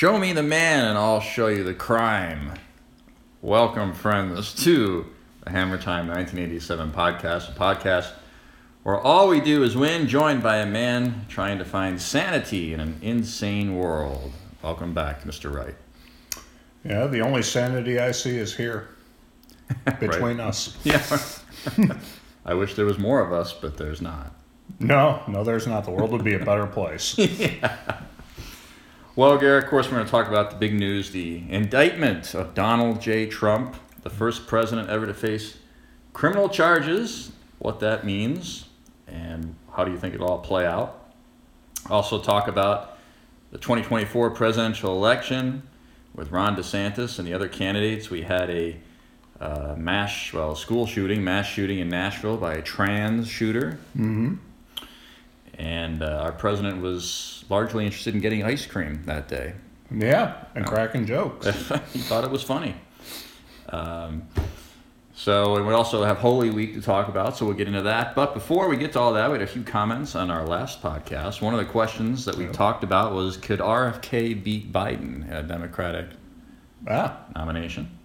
Show me the man and I'll show you the crime. Welcome, friends, to the Hammer Time 1987 podcast, a podcast where all we do is win, joined by a man trying to find sanity in an insane world. Welcome back, Mr. Wright. Yeah, the only sanity I see is here between us. Yeah. I wish there was more of us, but there's not. No, no, there's not. The world would be a better place. Well, Garrett, of course, we're going to talk about the big news the indictment of Donald J. Trump, the first president ever to face criminal charges, what that means, and how do you think it'll all play out. Also, talk about the 2024 presidential election with Ron DeSantis and the other candidates. We had a uh, mass, well, school shooting, mass shooting in Nashville by a trans shooter. hmm And uh, our president was largely interested in getting ice cream that day. Yeah, and cracking jokes. he thought it was funny. Um, so, and we also have Holy Week to talk about, so we'll get into that. But before we get to all that, we had a few comments on our last podcast. One of the questions that we talked about was could RFK beat Biden in a Democratic Ah, nomination?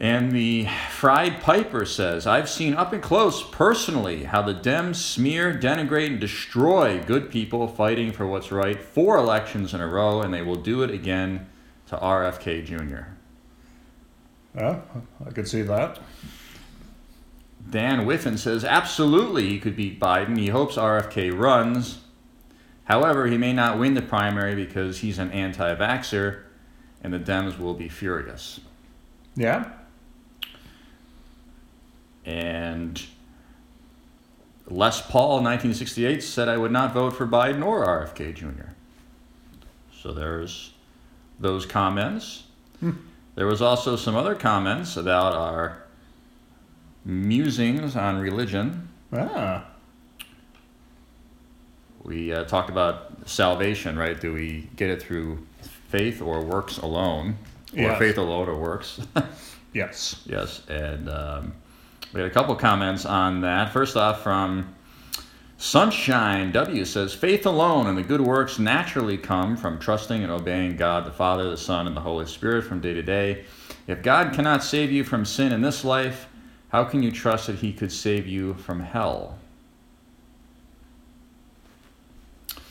And the Fried Piper says, I've seen up and close personally how the Dems smear, denigrate, and destroy good people fighting for what's right four elections in a row, and they will do it again to RFK Jr. yeah, I could see that. Dan Whiffen says, absolutely he could beat Biden. He hopes RFK runs. However, he may not win the primary because he's an anti vaxxer, and the Dems will be furious. Yeah, And Les Paul, 1968, said I would not vote for Biden or RFK Jr. So there's those comments. There was also some other comments about our musings on religion. ah, We uh, talked about salvation, right? Do we get it through faith or works alone? Or Yes. faith alone or works? yes. Yes, and um, we had a couple comments on that. First off, from Sunshine W says, Faith alone and the good works naturally come from trusting and obeying God the Father, the Son, and the Holy Spirit from day to day. If God cannot save you from sin in this life, how can you trust that He could save you from hell?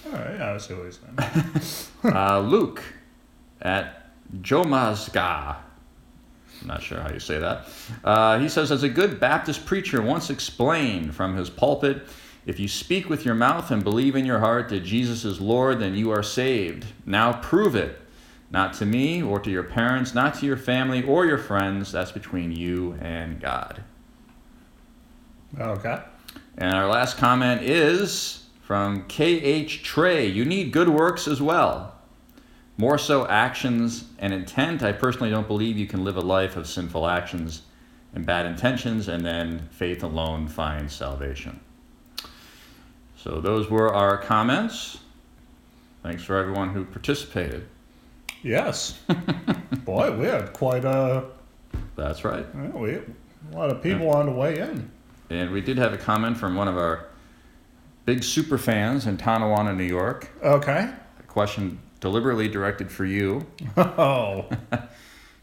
All right, yeah, I he's saying. uh, Luke at Jomazga. I'm not sure how you say that. Uh, he says, as a good Baptist preacher once explained from his pulpit, if you speak with your mouth and believe in your heart that Jesus is Lord, then you are saved. Now prove it. Not to me or to your parents, not to your family or your friends. That's between you and God. Okay. And our last comment is from KH Trey. You need good works as well. More so actions and intent. I personally don't believe you can live a life of sinful actions and bad intentions and then faith alone finds salvation. So those were our comments. Thanks for everyone who participated. Yes. Boy, we had quite a, That's right. yeah, we, a lot of people on the way in. And we did have a comment from one of our big super fans in Tonawanda, New York. Okay. A question deliberately directed for you. Oh,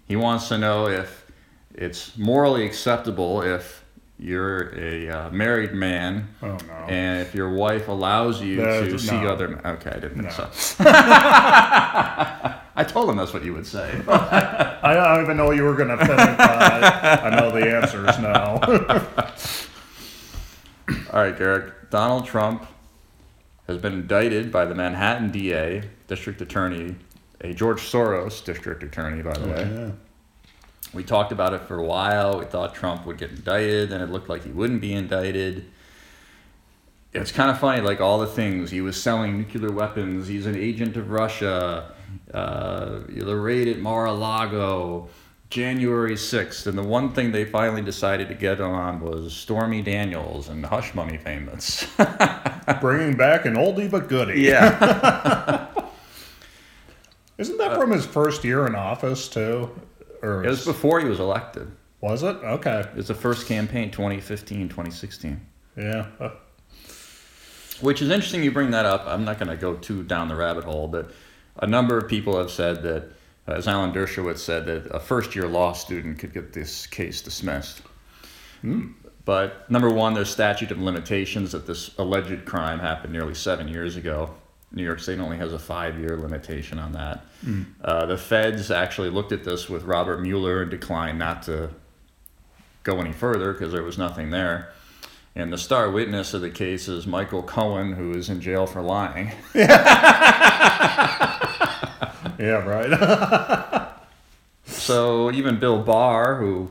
He wants to know if it's morally acceptable if you're a uh, married man oh no. and if your wife allows you to see no. other men. Okay, I didn't think so. I told him that's what you would say. I don't even know you were going to that. I know the answer is no. All right, Garrett. Donald Trump has been indicted by the Manhattan DA, district attorney, a George Soros district attorney, by the way. yeah. We talked about it for a while. We thought Trump would get indicted, and it looked like he wouldn't be indicted. It's kind of funny, like all the things. He was selling nuclear weapons, he's an agent of Russia, uh, the raid at Mar a Lago, January 6th. And the one thing they finally decided to get on was Stormy Daniels and Hush Money payments. Bringing back an oldie but goodie. yeah. Isn't that from his first year in office too? Or it was before he was elected. was it? Okay. It was the first campaign, 2015, 2016. Yeah. Uh, Which is interesting you bring that up. I'm not going to go too down the rabbit hole, but a number of people have said that, uh, Uh, as Alan Dershowitz said, that a first-year law student could get this case dismissed. Hmm. But number one, there's statute of limitations that this alleged crime happened nearly seven years ago. New York State only has a five-year limitation on that. Hmm. Uh, the feds actually looked at this with Robert Mueller and declined not to go any further because there was nothing there. And the star witness of the case is Michael Cohen, who is in jail for lying. Yeah, right. So even Bill Barr, who,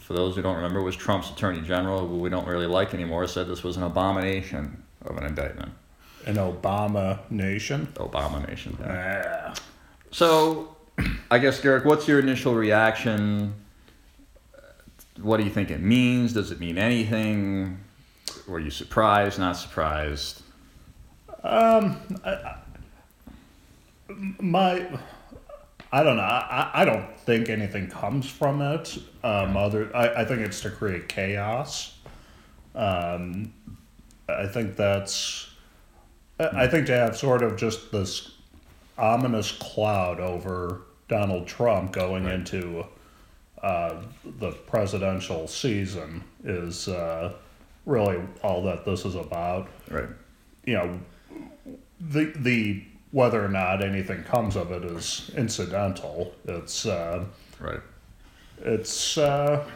for those who don't remember, was Trump's attorney general, who we don't really like anymore, said this was an abomination of an indictment. An Obama nation. Abomination. Yeah. So, I guess, Derek, what's your initial reaction? What do you think it means? Does it mean anything? Were you surprised, not surprised? Um, My, I don't know. I, I don't think anything comes from it. Um, other, I, I think it's to create chaos. Um, I think that's, I think to have sort of just this ominous cloud over Donald Trump going Right. into uh, the presidential season is uh, really all that this is about. Right. you know, the the whether or not anything comes of it is incidental. It's uh, Right. it's uh,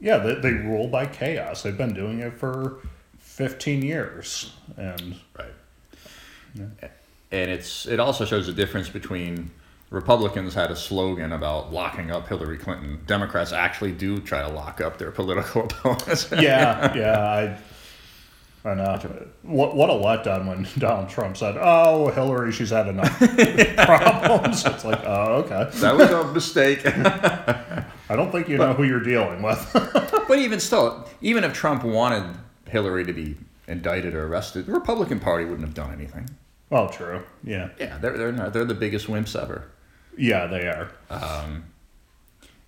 yeah, they, they rule by chaos. They've been doing it for fifteen years, and Right. And it's it also shows the difference between Republicans had a slogan about locking up Hillary Clinton. Democrats actually do try to lock up their political opponents. yeah, yeah, I. I know. What what a letdown when Donald Trump said, "Oh, Hillary, she's had enough problems." It's like, oh, okay. that was a mistake. I don't think you know who you're dealing with. but even still, even if Trump wanted Hillary to be indicted or arrested, the Republican Party wouldn't have done anything. well, true. Yeah, Yeah, they're they're not, they're the biggest wimps ever. yeah, they are. Um,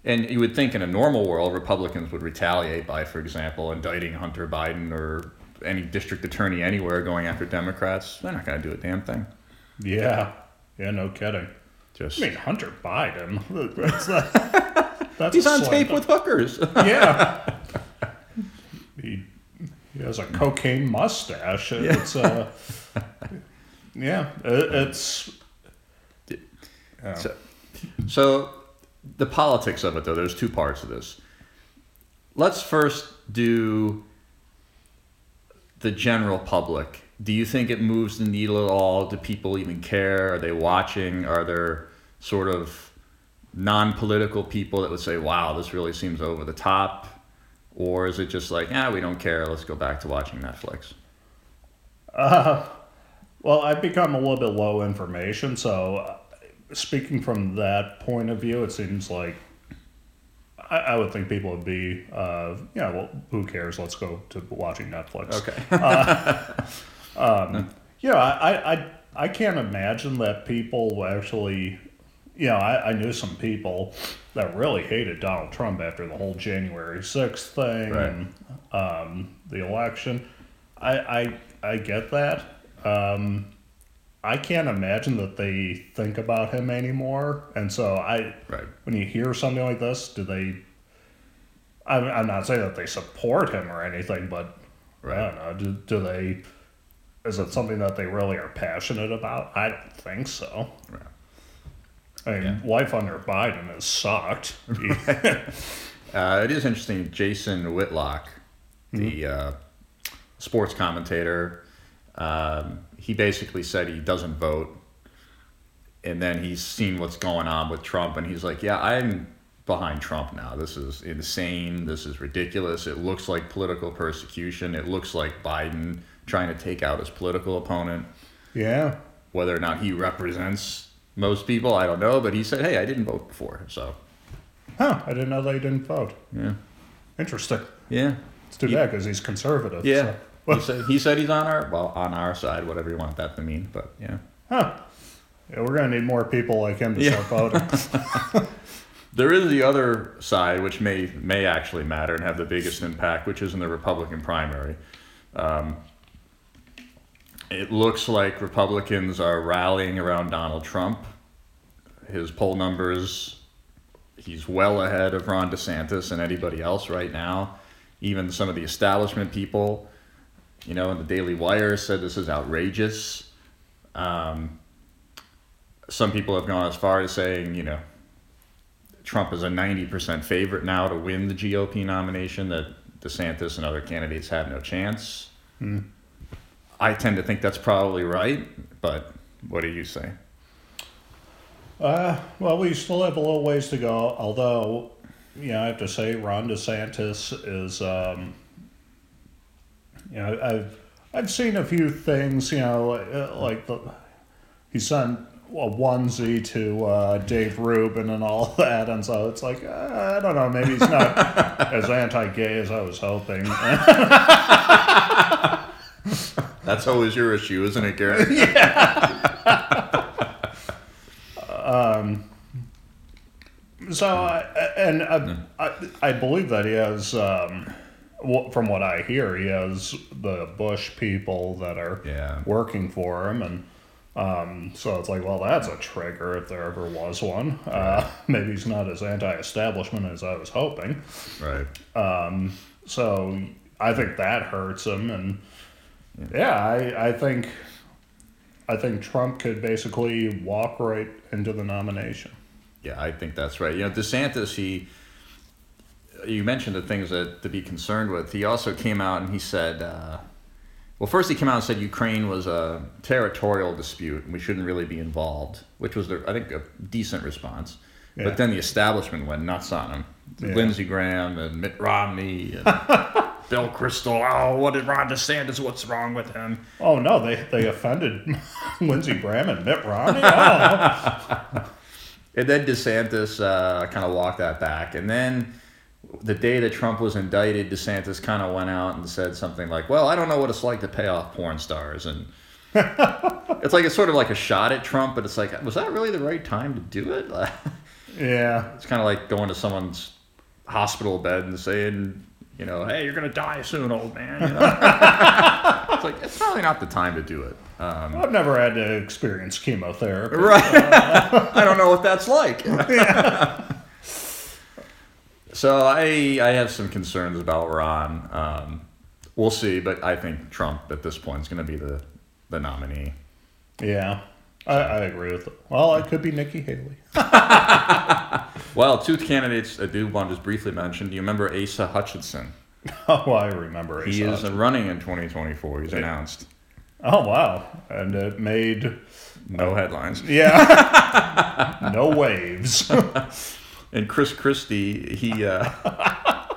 and you would think in a normal world, Republicans would retaliate by, for example, indicting Hunter Biden or any district attorney anywhere going after Democrats. They're not going to do a damn thing. Yeah, yeah, no kidding. Just I mean, Hunter Biden. That's, that, that's he's on tape with hookers. Yeah. he, he has a cocaine mustache. It's uh, yeah, it, it's. Yeah. So, so the politics of it, though, there's two parts of this. Let's first do the general public. Do you think it moves the needle at all? Do people even care? Are they watching? Are there sort of non political people that would say, wow, this really seems over the top? Or is it just like, yeah, we don't care. Let's go back to watching Netflix? Well, I've become a little bit low information, so uh, speaking from that point of view, it seems like I, I would think people would be, uh, yeah, well, who cares? Let's go to watching Netflix. Okay. um Yeah, I, I, I can't imagine that people actually, you know, I, I knew some people that really hated Donald Trump after the whole January 6th thing Right. and um, the election. I, I, I get that. Um, I can't imagine that they think about him anymore. And so I, right. when you hear something like this, do they? I'm, I'm not saying that they support him or anything, but right. I don't know. Do, do they? Is it something that they really are passionate about? I don't think so. Right. I mean, Yeah. life under Biden has sucked. Uh, it is interesting. Jason Whitlock, the uh, sports commentator, um, he basically said he doesn't vote, and then he's seen what's going on with Trump, and he's like, "Yeah, I'm behind Trump now. This is insane. This is ridiculous. It looks like political persecution. It looks like Biden trying to take out his political opponent. yeah. Whether or not he represents most people, I don't know. But he said, "Hey, I didn't vote before, so Huh. I didn't know that he didn't vote. yeah, Interesting. yeah." It's too bad because he's conservative. Yeah. so- he said he said he's on our well on our side, whatever you want that to mean. But yeah, Huh. Yeah, we're gonna need more people like him to Yeah. start voting. there is the other side, which may may actually matter and have the biggest impact, which is in the Republican primary. Um, it looks like Republicans are rallying around Donald Trump his poll numbers, he's well ahead of Ron DeSantis and anybody else right now. Even some of the establishment people, you know, the Daily Wire said this is outrageous. Um, some people have gone as far as saying, you know, Trump is a 90% favorite now to win the GOP nomination, that DeSantis and other candidates have no chance. I tend to think that's probably right, but what do you say? Uh, well, we still have a little ways to go. Although, you know, I have to say, Ron DeSantis is, um, you know, I've I've seen a few things. You know, uh, like the he sent a onesie to uh, Dave Rubin and all that, and so it's like uh, I don't know. Maybe he's not as anti-gay as I was hoping. That's always your issue, isn't it, Gary? Yeah. So, I, and I, I, I believe that he has, um, from what I hear, he has the Bush people that are Yeah. working for him, and um, so it's like, well, that's a trigger if there ever was one. Uh, maybe he's not as anti-establishment as I was hoping. Right. So I think that hurts him, and yeah, I, I think, I think Trump could basically walk right into the nomination. Yeah, I think that's right. You know, DeSantis, he, you mentioned the things that to be concerned with. He also came out and he said, uh, well, first he came out and said Ukraine was a territorial dispute and we shouldn't really be involved, which was, I think, a decent response. Yeah. But then the establishment went nuts on him. Yeah. Lindsey Graham and Mitt Romney and Bill Kristol. Oh, what did Ron DeSantis? What's wrong with him? Oh no, they they offended Lindsey Graham and Mitt Romney. Oh, And then DeSantis uh, kind of walked that back. And then the day that Trump was indicted, DeSantis kind of went out and said something like, "Well, I don't know what it's like to pay off porn stars." And it's like it's sort of like a shot at Trump, but it's like, was that really the right time to do it? yeah, it's kind of like going to someone's hospital bed and saying, you know, "Hey, you're gonna die soon, old man." You know? it's like it's probably not the time to do it. Um, I've never had to experience chemotherapy. Right. I don't know what that's like. So I I have some concerns about Ron. Um, we'll see, but I think Trump at this point is going to be the the nominee. Yeah, I, I agree with it. Well, it could be Nikki Haley. Well, two candidates I do want to just briefly mention. Do you remember Asa Hutchinson? Oh, I remember. He Asa. is running in 2024. He's Yeah. announced. Oh wow, and it made No headlines. yeah, no waves. And Chris Christie, he uh,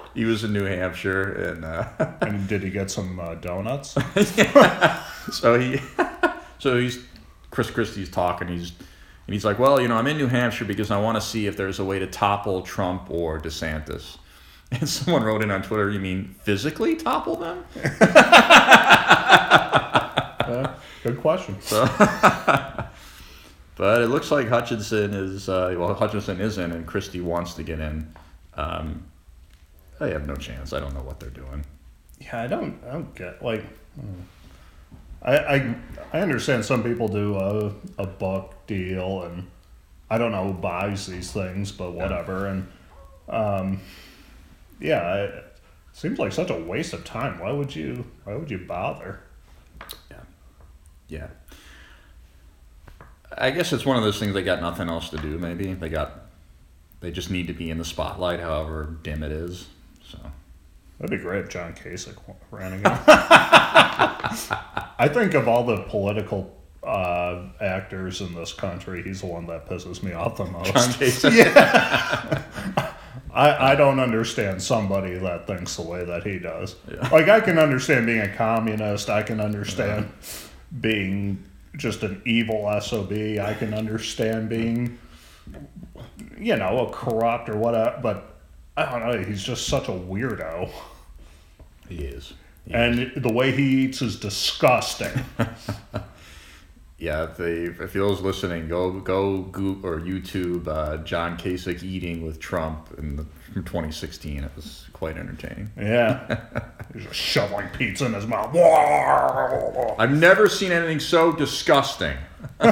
he was in New Hampshire, and uh, and did he get some uh, donuts? So he, so he's Chris Christie's talking. He's and he's like, well, you know, I'm in New Hampshire because I want to see if there's a way to topple Trump or DeSantis. And someone wrote in on Twitter, you mean physically topple them? Uh, good question. But it looks like Hutchinson is uh, well, Hutchinson is in, and Christie wants to get in. Um, they have no chance. I don't know what they're doing. Yeah, I don't, I don't get like. I, I I understand some people do a a book deal, and I don't know who buys these things, but whatever. And um, yeah, it seems like such a waste of time. Why would you Why would you bother? Yeah. Yeah. I guess it's one of those things they got nothing else to do. Maybe they got, they just need to be in the spotlight, however dim it is. So That'd be great if John Kasich ran again. I think of all the political uh, actors in this country, he's the one that pisses me off the most. John Kasich. yeah. I, I don't understand somebody that thinks the way that he does. Yeah. Like I can understand being a communist. I can understand being just an evil sob. I can understand being, you know, a corrupt or whatever. Uh, but I don't know. He's just such a weirdo, he is. He and the way he eats is disgusting. Yeah, if, they, if those listening, go go Google or YouTube uh, John Kasich eating with Trump in the, from 2016. It was quite entertaining. yeah, he's just shoveling pizza in his mouth. I've never seen anything so disgusting. I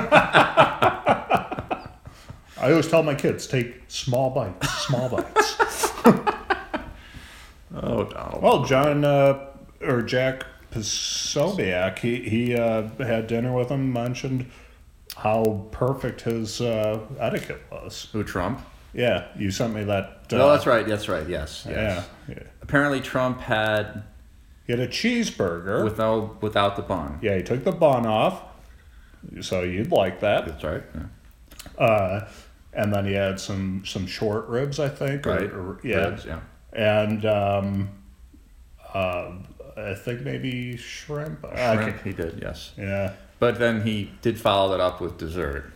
I always tell my kids take small bites, small bites. Oh, Donald. Well, John uh, or Jack Posobiec, he he uh, had dinner with him, mentioned how perfect his uh, etiquette was. Who, Trump? Yeah, you sent me that. Uh, oh, that's right. That's right. Yes. yes. Yeah, yeah. Apparently, Trump had He had a cheeseburger. without without the bun. yeah, he took the bun off, so you'd like that. That's right. Yeah. Uh, and then he had some some short ribs, I think. or- Right. or- yeah. Ribs, yeah. And um, uh, I think maybe shrimp. Shrimp, he did. Yes. yeah. But then he did follow that up with dessert.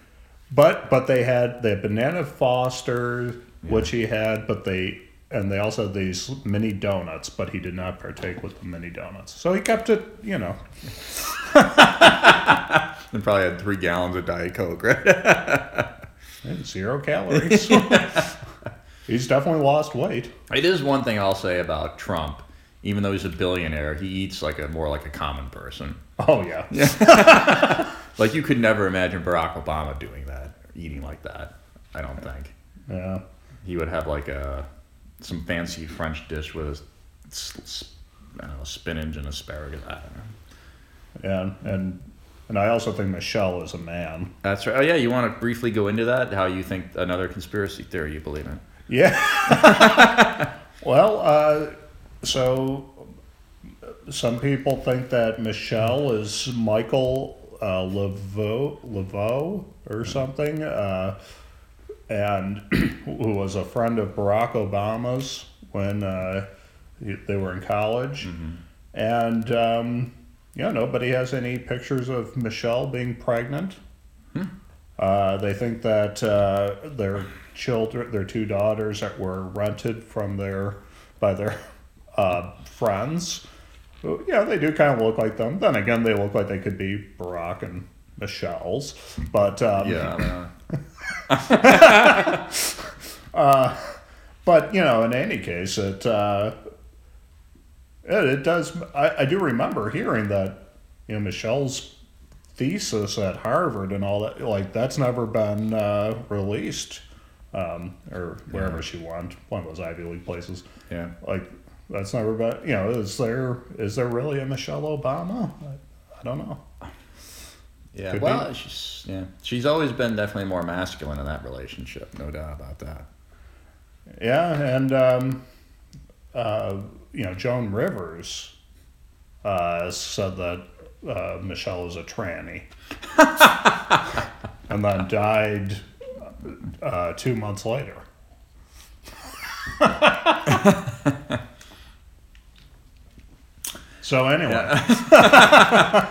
But but they had the banana Foster, which he had, but they and they also had these mini donuts, but he did not partake with the mini donuts. So he kept it, you know. And probably had three gallons of Diet Coke, right? Zero calories. He's definitely lost weight. it is one thing I'll say about Trump. Even though he's a billionaire, he eats like a more like a common person. Oh yeah. Like you could never imagine Barack Obama doing that, eating like that. I don't think Yeah. he would have like a some fancy French dish with I don't know spinach and asparagus. I don't know. Yeah. And and I also think Michelle is a man. That's right. Oh yeah, you want to briefly go into that? How you think another conspiracy theory you believe in? Yeah. well, uh, so some people think that Michelle is Michael uh, Laveau, Laveau or something, uh, and who was a friend of Barack Obama's when uh, they were in college. And, um, yeah, nobody has any pictures of Michelle being pregnant. Uh, they think that uh, their children, their two daughters, that were rented from their by their uh, friends. Yeah, they do kind of look like them. Then again, they look like they could be Barack and Michelle's. But um, Yeah. uh, but you know, in any case, it uh, it, it does. I, I do remember hearing that you know Michelle's thesis at Harvard and all that. Like that's never been uh, released, um, or wherever she went, one of those Ivy League places. yeah. Like that's never been. You know, is there is there really a Michelle Obama? I, I don't know. Yeah. Could well, be. she's yeah. She's always been definitely more masculine in that relationship, no doubt about that. Yeah, and um, uh, you know, Joan Rivers uh, said that uh, Michelle is a tranny, and then died uh, two months later. so anyway,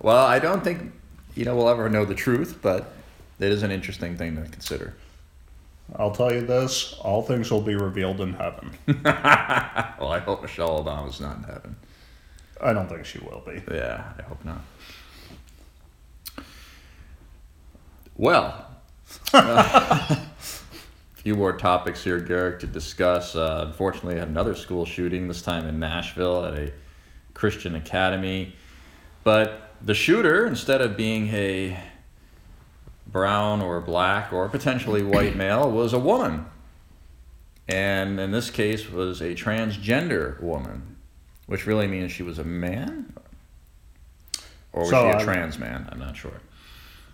Well, I don't think you know we'll ever know the truth, but it is an interesting thing to consider. I'll tell you this: all things will be revealed in heaven. Well, I hope Michelle Obama's not in heaven. I don't think she will be. Yeah, I hope not. Well, a few more topics here, Garrick, to discuss. Uh, unfortunately, I had another school shooting, this time in Nashville at a Christian academy. But the shooter, instead of being a brown or black or potentially white male, was a woman. And in this case, was a transgender woman, which really means she was a man? Or was So, she a I'm- trans man? I'm not sure.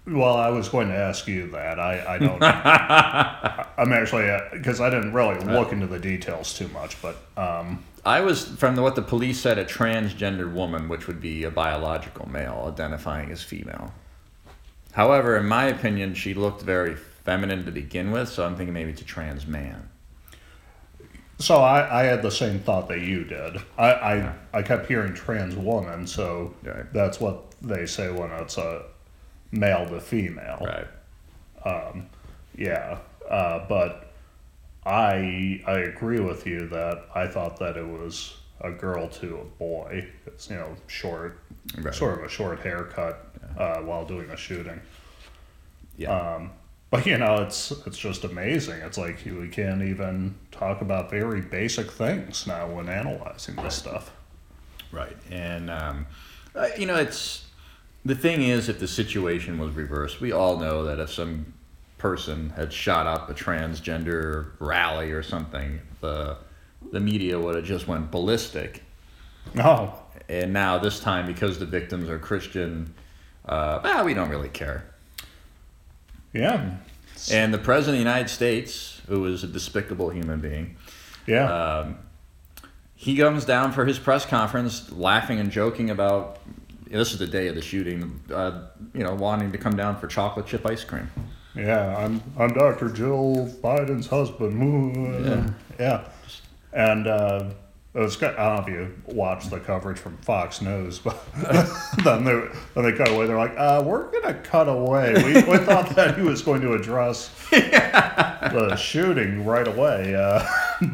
Well, I was going to ask you that. I, I don't. I'm actually because I didn't really look into the details too much, but um, I was from the, what the police said a transgendered woman, which would be a biological male identifying as female. However, in my opinion, she looked very feminine to begin with, so I'm thinking maybe it's a trans man. so I, I had the same thought that you did. I, I, I kept hearing trans woman, so Right. that's what they say when it's a male to female. Right. Yeah, uh, but I I agree with you that I thought that it was a girl to a boy. It's you know short, Right. sort of a short haircut uh, while doing a shooting. Yeah. Um, but you know, it's it's just amazing. It's like we can't even talk about very basic things now when analyzing this stuff. Right, and um, uh, you know, it's the thing is, if the situation was reversed, we all know that if some person had shot up a transgender rally or something, the the media would have just went ballistic. No. And now this time, because the victims are Christian, uh, well, we don't really care. Yeah. And the president of the United States, who is a despicable human being, Yeah. um, he comes down for his press conference, laughing and joking about. This is the day of the shooting. Uh, you know, wanting to come down for chocolate chip ice cream. Yeah, I'm I'm Dr. Jill Biden's husband. Yeah. yeah, and uh, it was good. I don't know if you watched the coverage from Fox News, but then they then they cut away. They're like, uh, "We're gonna cut away." We, we thought that he was going to address the shooting right away. Uh,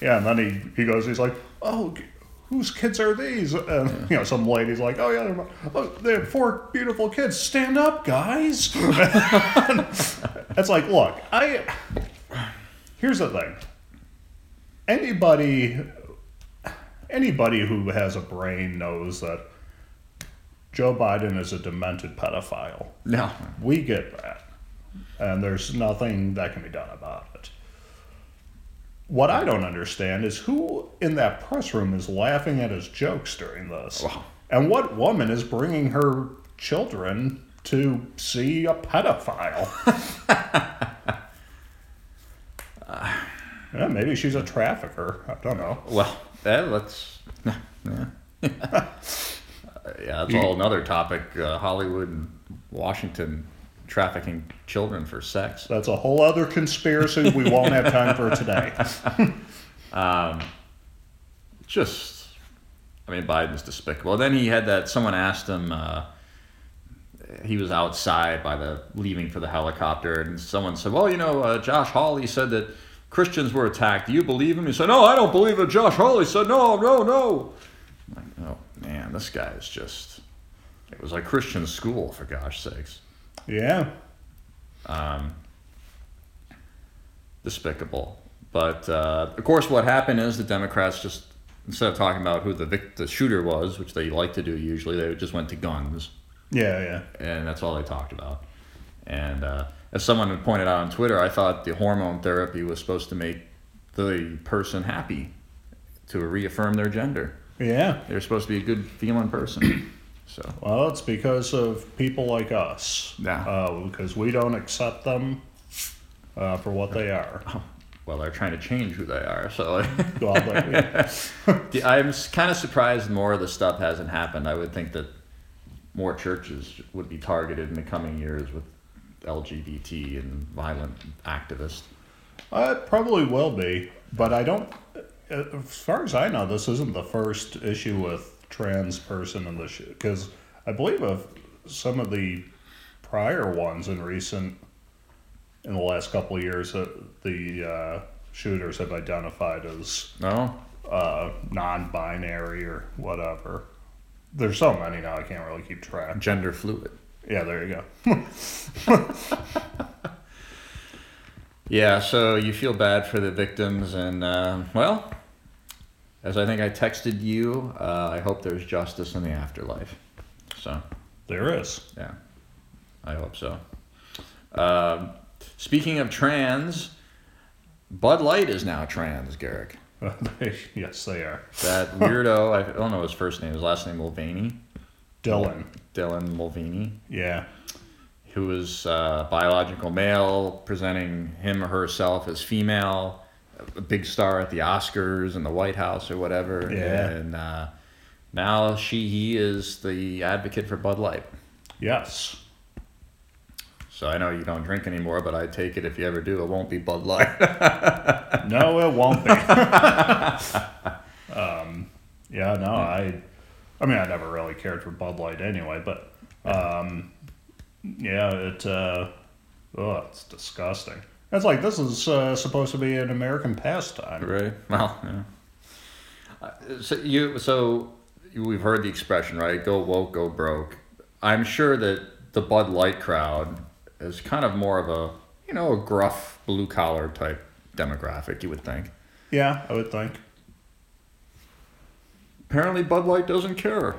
yeah. and then he he goes, he's like, "Oh." Whose kids are these? And you know, some lady's like, "Oh yeah, they're, my- oh, they have four beautiful kids. Stand up, guys!" It's like, look, I. Here's the thing. Anybody, anybody who has a brain knows that Joe Biden is a demented pedophile. No, We get that, and there's nothing that can be done about it. What I don't understand is who in that press room is laughing at his jokes during this, Wow. and what woman is bringing her children to see a pedophile. yeah, maybe she's a trafficker. I don't know. well, eh, let's. Yeah, yeah, that's a whole another topic. Uh, Hollywood and Washington trafficking children for sex. That's a whole other conspiracy we won't have time for today. just I mean Biden's despicable. Then he had that someone asked him uh, he was outside by the leaving for the helicopter and someone said, "Well, you know, uh, Josh Hawley said that Christians were attacked. Do you believe him?" He said, "No, I don't believe it." Josh Hawley said, "No, no, no." I'm like, "Oh, man, this guy is just it was like Christian school for gosh sakes." Yeah. um, despicable. But uh, of course, what happened is the Democrats just instead of talking about who the vic- the shooter was, which they like to do usually, they just went to guns, Yeah, yeah. and that's all they talked about. And uh, as someone had pointed out on Twitter, I thought the hormone therapy was supposed to make the person happy to reaffirm their gender. Yeah. They're supposed to be a good feeling person. So Well, it's because of people like us. Yeah. Uh, because we don't accept them uh, for what they are. well, they're trying to change who they are. So. Well, they- I'm kind of surprised more of the stuff hasn't happened. I would think that more churches would be targeted in the coming years with LGBT and violent activists. Uh, it probably will be, but I don't. uh, As far as I know, this isn't the first issue with trans person in the because I believe of some of the prior ones in recent, in the last couple of years, that the uh, shooters have identified as No, uh, non-binary or whatever. There's so many now I can't really keep track. gender fluid. Yeah, there you go. Yeah, so you feel bad for the victims, and uh, well, as I think I texted you, uh, I hope there's justice in the afterlife. So. There is. Yeah, I hope so. Um, speaking of trans, Bud Light is now trans, Garrick. yes, they are. That weirdo, I don't know his first name, his last name Mulvaney, Dylan. Dylan Mulvaney, Yeah. who is uh, biological male, presenting him or herself as female, a big star at the Oscars and the White House or whatever. Yeah. And uh, now she, he is the advocate for Bud Light. Yes. So I know you don't drink anymore, but I take it if you ever do, it won't be Bud Light. No, it won't be. um, yeah, no, I, I mean, I never really cared for Bud Light anyway, but, um, yeah, it, uh, oh, it's disgusting. It's like this is uh, supposed to be an American pastime. Right. Well, yeah. Uh, So you, so we've heard the expression, right? Go woke, go broke. I'm sure that the Bud Light crowd is kind of more of a, you know, a gruff blue collar type demographic. You would think. Yeah, I would think. Apparently, Bud Light doesn't care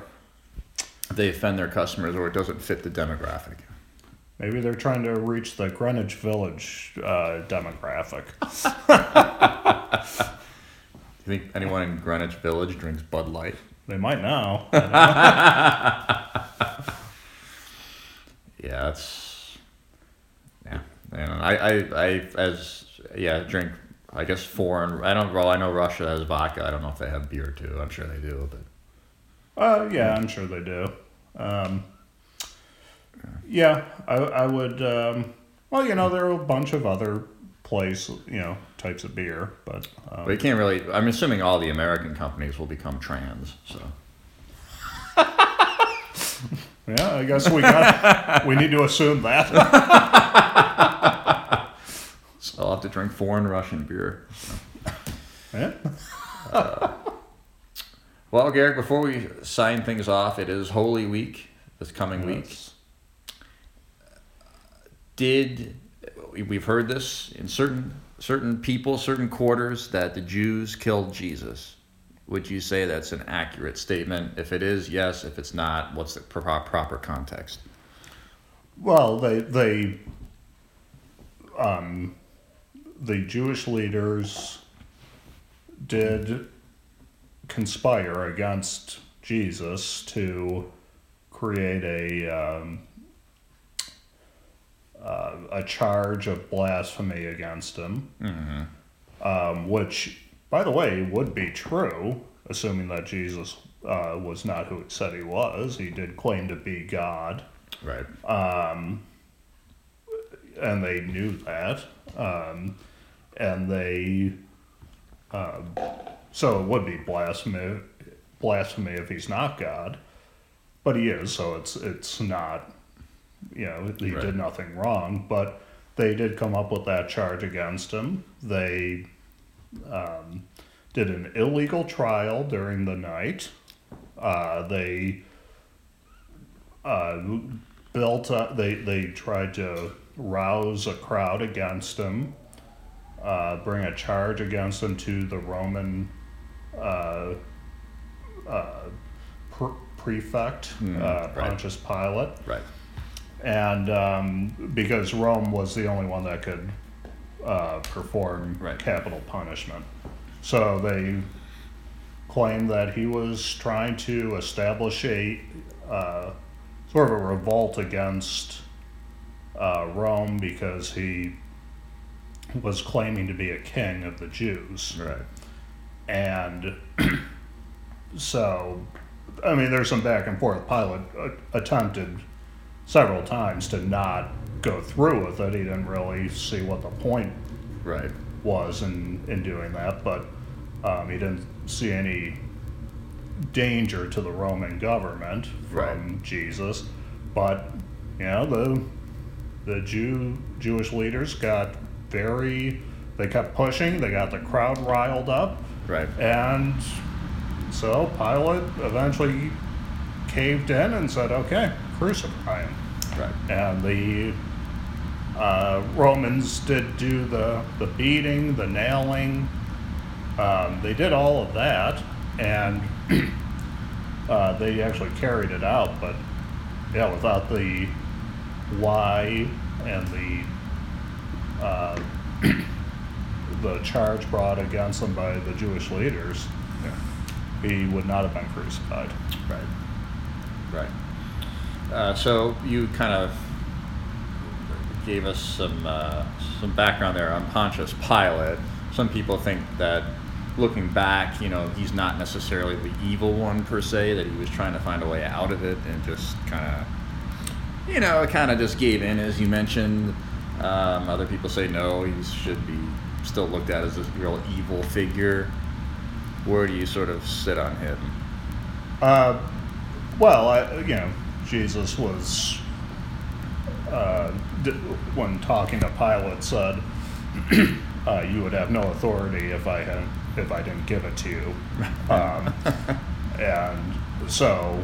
if they offend their customers or it doesn't fit the demographic. Maybe they're trying to reach the Greenwich Village uh, demographic. Do you think anyone in Greenwich Village drinks Bud Light? They might now. Yeah, that's yeah. And I, I, I as yeah, drink. I guess foreign. I don't. Well, I know Russia has vodka. I don't know if they have beer too. I'm sure they do, but Uh, yeah, I'm sure they do. Um, yeah, I, I would. Um, well, you know, there are a bunch of other place, you know, types of beer, but um, but you can't really. I'm assuming all the American companies will become trans. So yeah, I guess we got we need to assume that. so I'll have to drink foreign Russian beer. yeah. Well, Garrick, before we sign things off, it is Holy Week this coming week. Did we've heard this in certain certain people, certain quarters that the Jews killed Jesus? Would you say that's an accurate statement? If it is, yes. If it's not, what's the pro- proper context? Well, they they um, the Jewish leaders did conspire against Jesus to create a um, uh, a charge of blasphemy against him, um, which, by the way, would be true, assuming that Jesus uh, was not who he said he was. He did claim to be God Right. Um, and they knew that, um, and they, um, so it would be blasphemy, blasphemy if he's not God, but he is, so it's it's not, you know, he Right. did nothing wrong, but they did come up with that charge against him. They um, did an illegal trial during the night. Uh, they uh, built up, they, they tried to rouse a crowd against him, uh, bring a charge against him to the Roman uh, uh, pre- prefect, uh, right. Pontius Pilate. Right. And um, because Rome was the only one that could uh, perform Right. capital punishment. So they claimed that he was trying to establish a uh, sort of a revolt against uh, Rome because he was claiming to be a king of the Jews. Right. And so, I mean, there's some back and forth. Pilate uh, attempted several times to not go through with it. He didn't really see what the point Right. was in, in doing that, but um, he didn't see any danger to the Roman government from Right. Jesus. But you know the the Jew Jewish leaders got very they kept pushing. They got the crowd riled up, Right. and so Pilate eventually caved in and said, "Okay, crucify him." Right. and the uh, Romans did do the, the beating, the nailing. Um, they did all of that, and uh, they actually carried it out. But yeah, without the why and the uh, the charge brought against him by the Jewish leaders, Yeah. he would not have been crucified. Right. Right. Uh, so you kind of gave us some uh, some background there on Pontius Pilate. Some people think that looking back, you know, he's not necessarily the evil one per se. That he was trying to find a way out of it and just kind of, you know, kind of just gave in, as you mentioned. Um, other people say no, he should be still looked at as a real evil figure. Where do you sort of sit on him? Uh, well, I, you know, Jesus was, uh, when talking to Pilate, said, uh, "You would have no authority if I had if I didn't give it to you," um, and so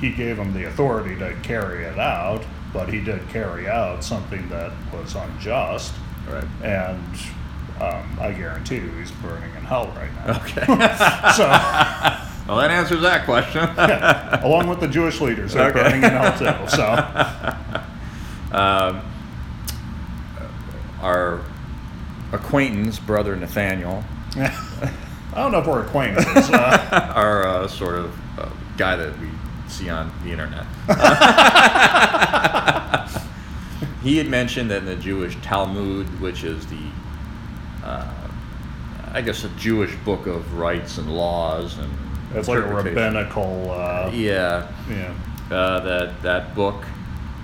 he gave him the authority to carry it out. But he did carry out something that was unjust, Right. and um, I guarantee you he's burning in hell right now. Okay. so. Well, that answers that question. Along with the Jewish leaders that okay. burning in hell too. So, um, uh, our acquaintance, brother Nathaniel. I don't know if we're acquaintances. Uh, our uh, sort of uh, guy that we see on the internet. he had mentioned that in the Jewish Talmud, which is the uh, I guess a Jewish book of rights and laws and it's like a rabbinical. Uh, Yeah, yeah. uh, that that book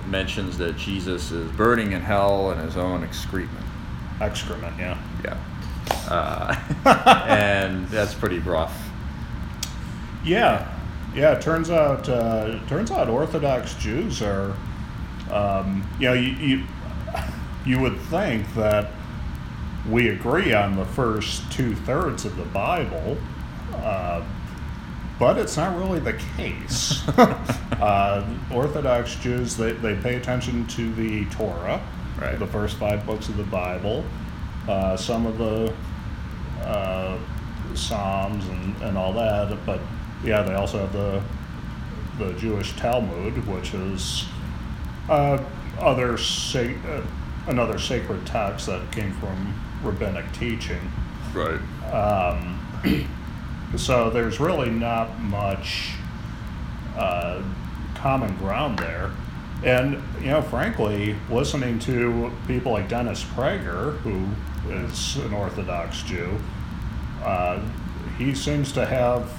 mentions that Jesus is burning in hell in his own excrement. Excrement. Yeah. Yeah, uh, and that's pretty rough. Yeah, yeah. It turns out, uh, it turns out Orthodox Jews are, um, you know, you, you you would think that we agree on the first two thirds of the Bible, uh, but it's not really the case. uh, Orthodox Jews they, they pay attention to the Torah, Right. the first five books of the Bible, uh, some of the uh, Psalms and, and all that. But yeah, they also have the the Jewish Talmud, which is uh, other sa- uh, another sacred text that came from rabbinic teaching. Right. Um, so there's really not much uh, common ground there. And, you know, frankly, listening to people like Dennis Prager, who is an Orthodox Jew, uh, he seems to have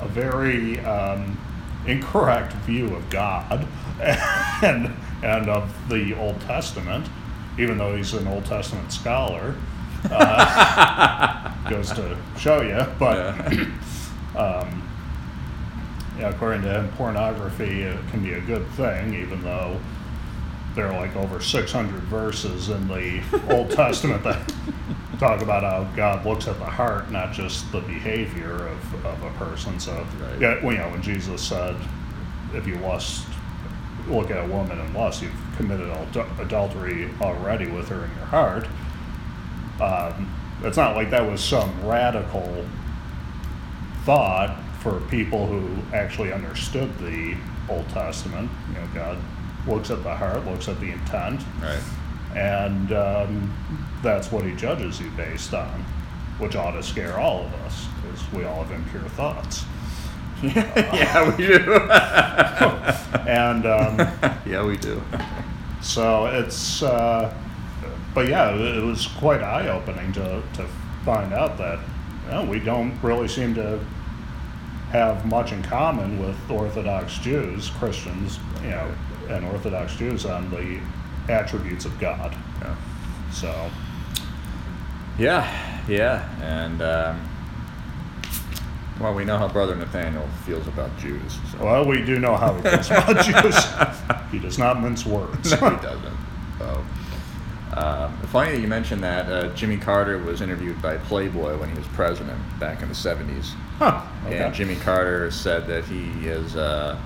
a very um, incorrect view of God and, and of the Old Testament, even though he's an Old Testament scholar. Uh, goes to show you. But Yeah. um, yeah, according to him, pornography uh, can be a good thing, even though there are like over 600 verses in the Old Testament that talk about how God looks at the heart, not just the behavior of, of a person. So, Right. yeah, well, you know, when Jesus said, if you lust, look at a woman and lust, you've committed adultery already with her in your heart. Um, it's not like that was some radical thought for people who actually understood the Old Testament. You know, God looks at the heart, looks at the intent, Right. and um, that's what He judges you based on, which ought to scare all of us because we all have impure thoughts. yeah, we do. And um, yeah, we do. So it's, uh, but yeah, it was quite eye opening to, to find out that you know, we don't really seem to have much in common with Orthodox Jews, Christians, you know, and Orthodox Jews on the attributes of God. Yeah. So, Yeah, yeah, and um, well, we know how Brother Nathanael feels about Jews. So. well, we do know how he feels about Jews. He does not mince words. no, he doesn't. So, um, funny that you mentioned that. Uh, Jimmy Carter was interviewed by Playboy when he was president back in the '70s, Huh. Okay. and Jimmy Carter said that he has uh,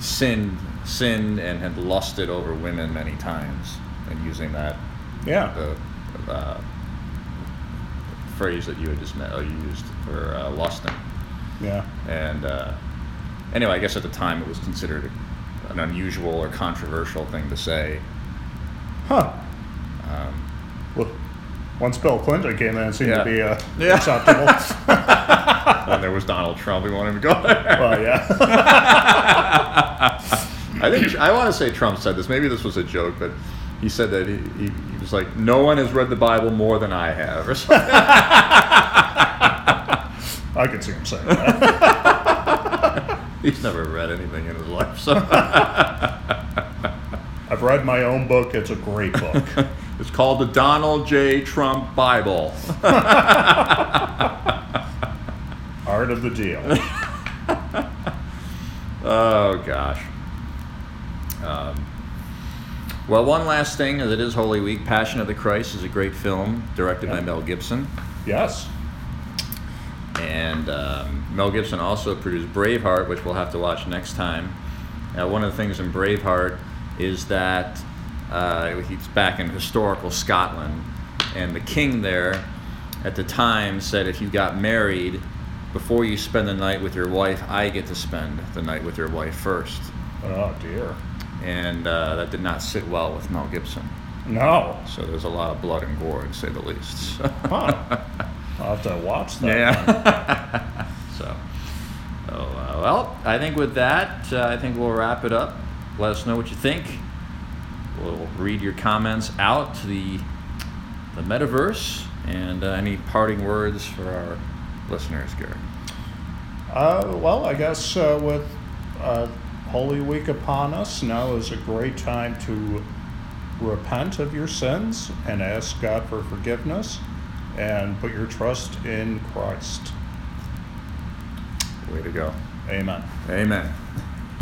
sinned, sinned, and had lusted over women many times, and using that yeah. the uh, phrase that you had just met, uh, used for uh, lusting. Yeah. And uh, anyway, I guess at the time it was considered an unusual or controversial thing to say. Huh. Well, once Bill Clinton came in, it seemed Yeah. to be uh, Yeah. acceptable. when there was Donald Trump, we wanted to go there. well, yeah. I think I want to say Trump said this. Maybe this was a joke, but he said that he, he, he was like, "No one has read the Bible more than I have," or something. I could see him saying that. He's never read anything in his life, so I've read my own book. It's a great book. It's called the Donald J. Trump Bible. Art of the Deal. Oh gosh. Um, well, one last thing, as it is Holy Week, Passion of the Christ is a great film directed by Mel Gibson, Yes. and um, Mel Gibson also produced Braveheart, which we'll have to watch next time. Uh, one of the things in Braveheart is that uh, he's back in historical Scotland, and the king there at the time said if you got married before you spend the night with your wife, I get to spend the night with your wife first. Oh dear. and uh, that did not sit well with Mel Gibson. No. So there's a lot of blood and gore, to say the least. Huh. I'll have to watch that. yeah. so, oh, uh, well, I think with that, uh, I think we'll wrap it up. Let us know what you think. We'll read your comments out to the the metaverse and uh, any parting words for our listeners, Gary. Uh, well, I guess uh, with uh, Holy Week upon us, now is a great time to repent of your sins and ask God for forgiveness and put your trust in Christ. Way to go. Amen. Amen.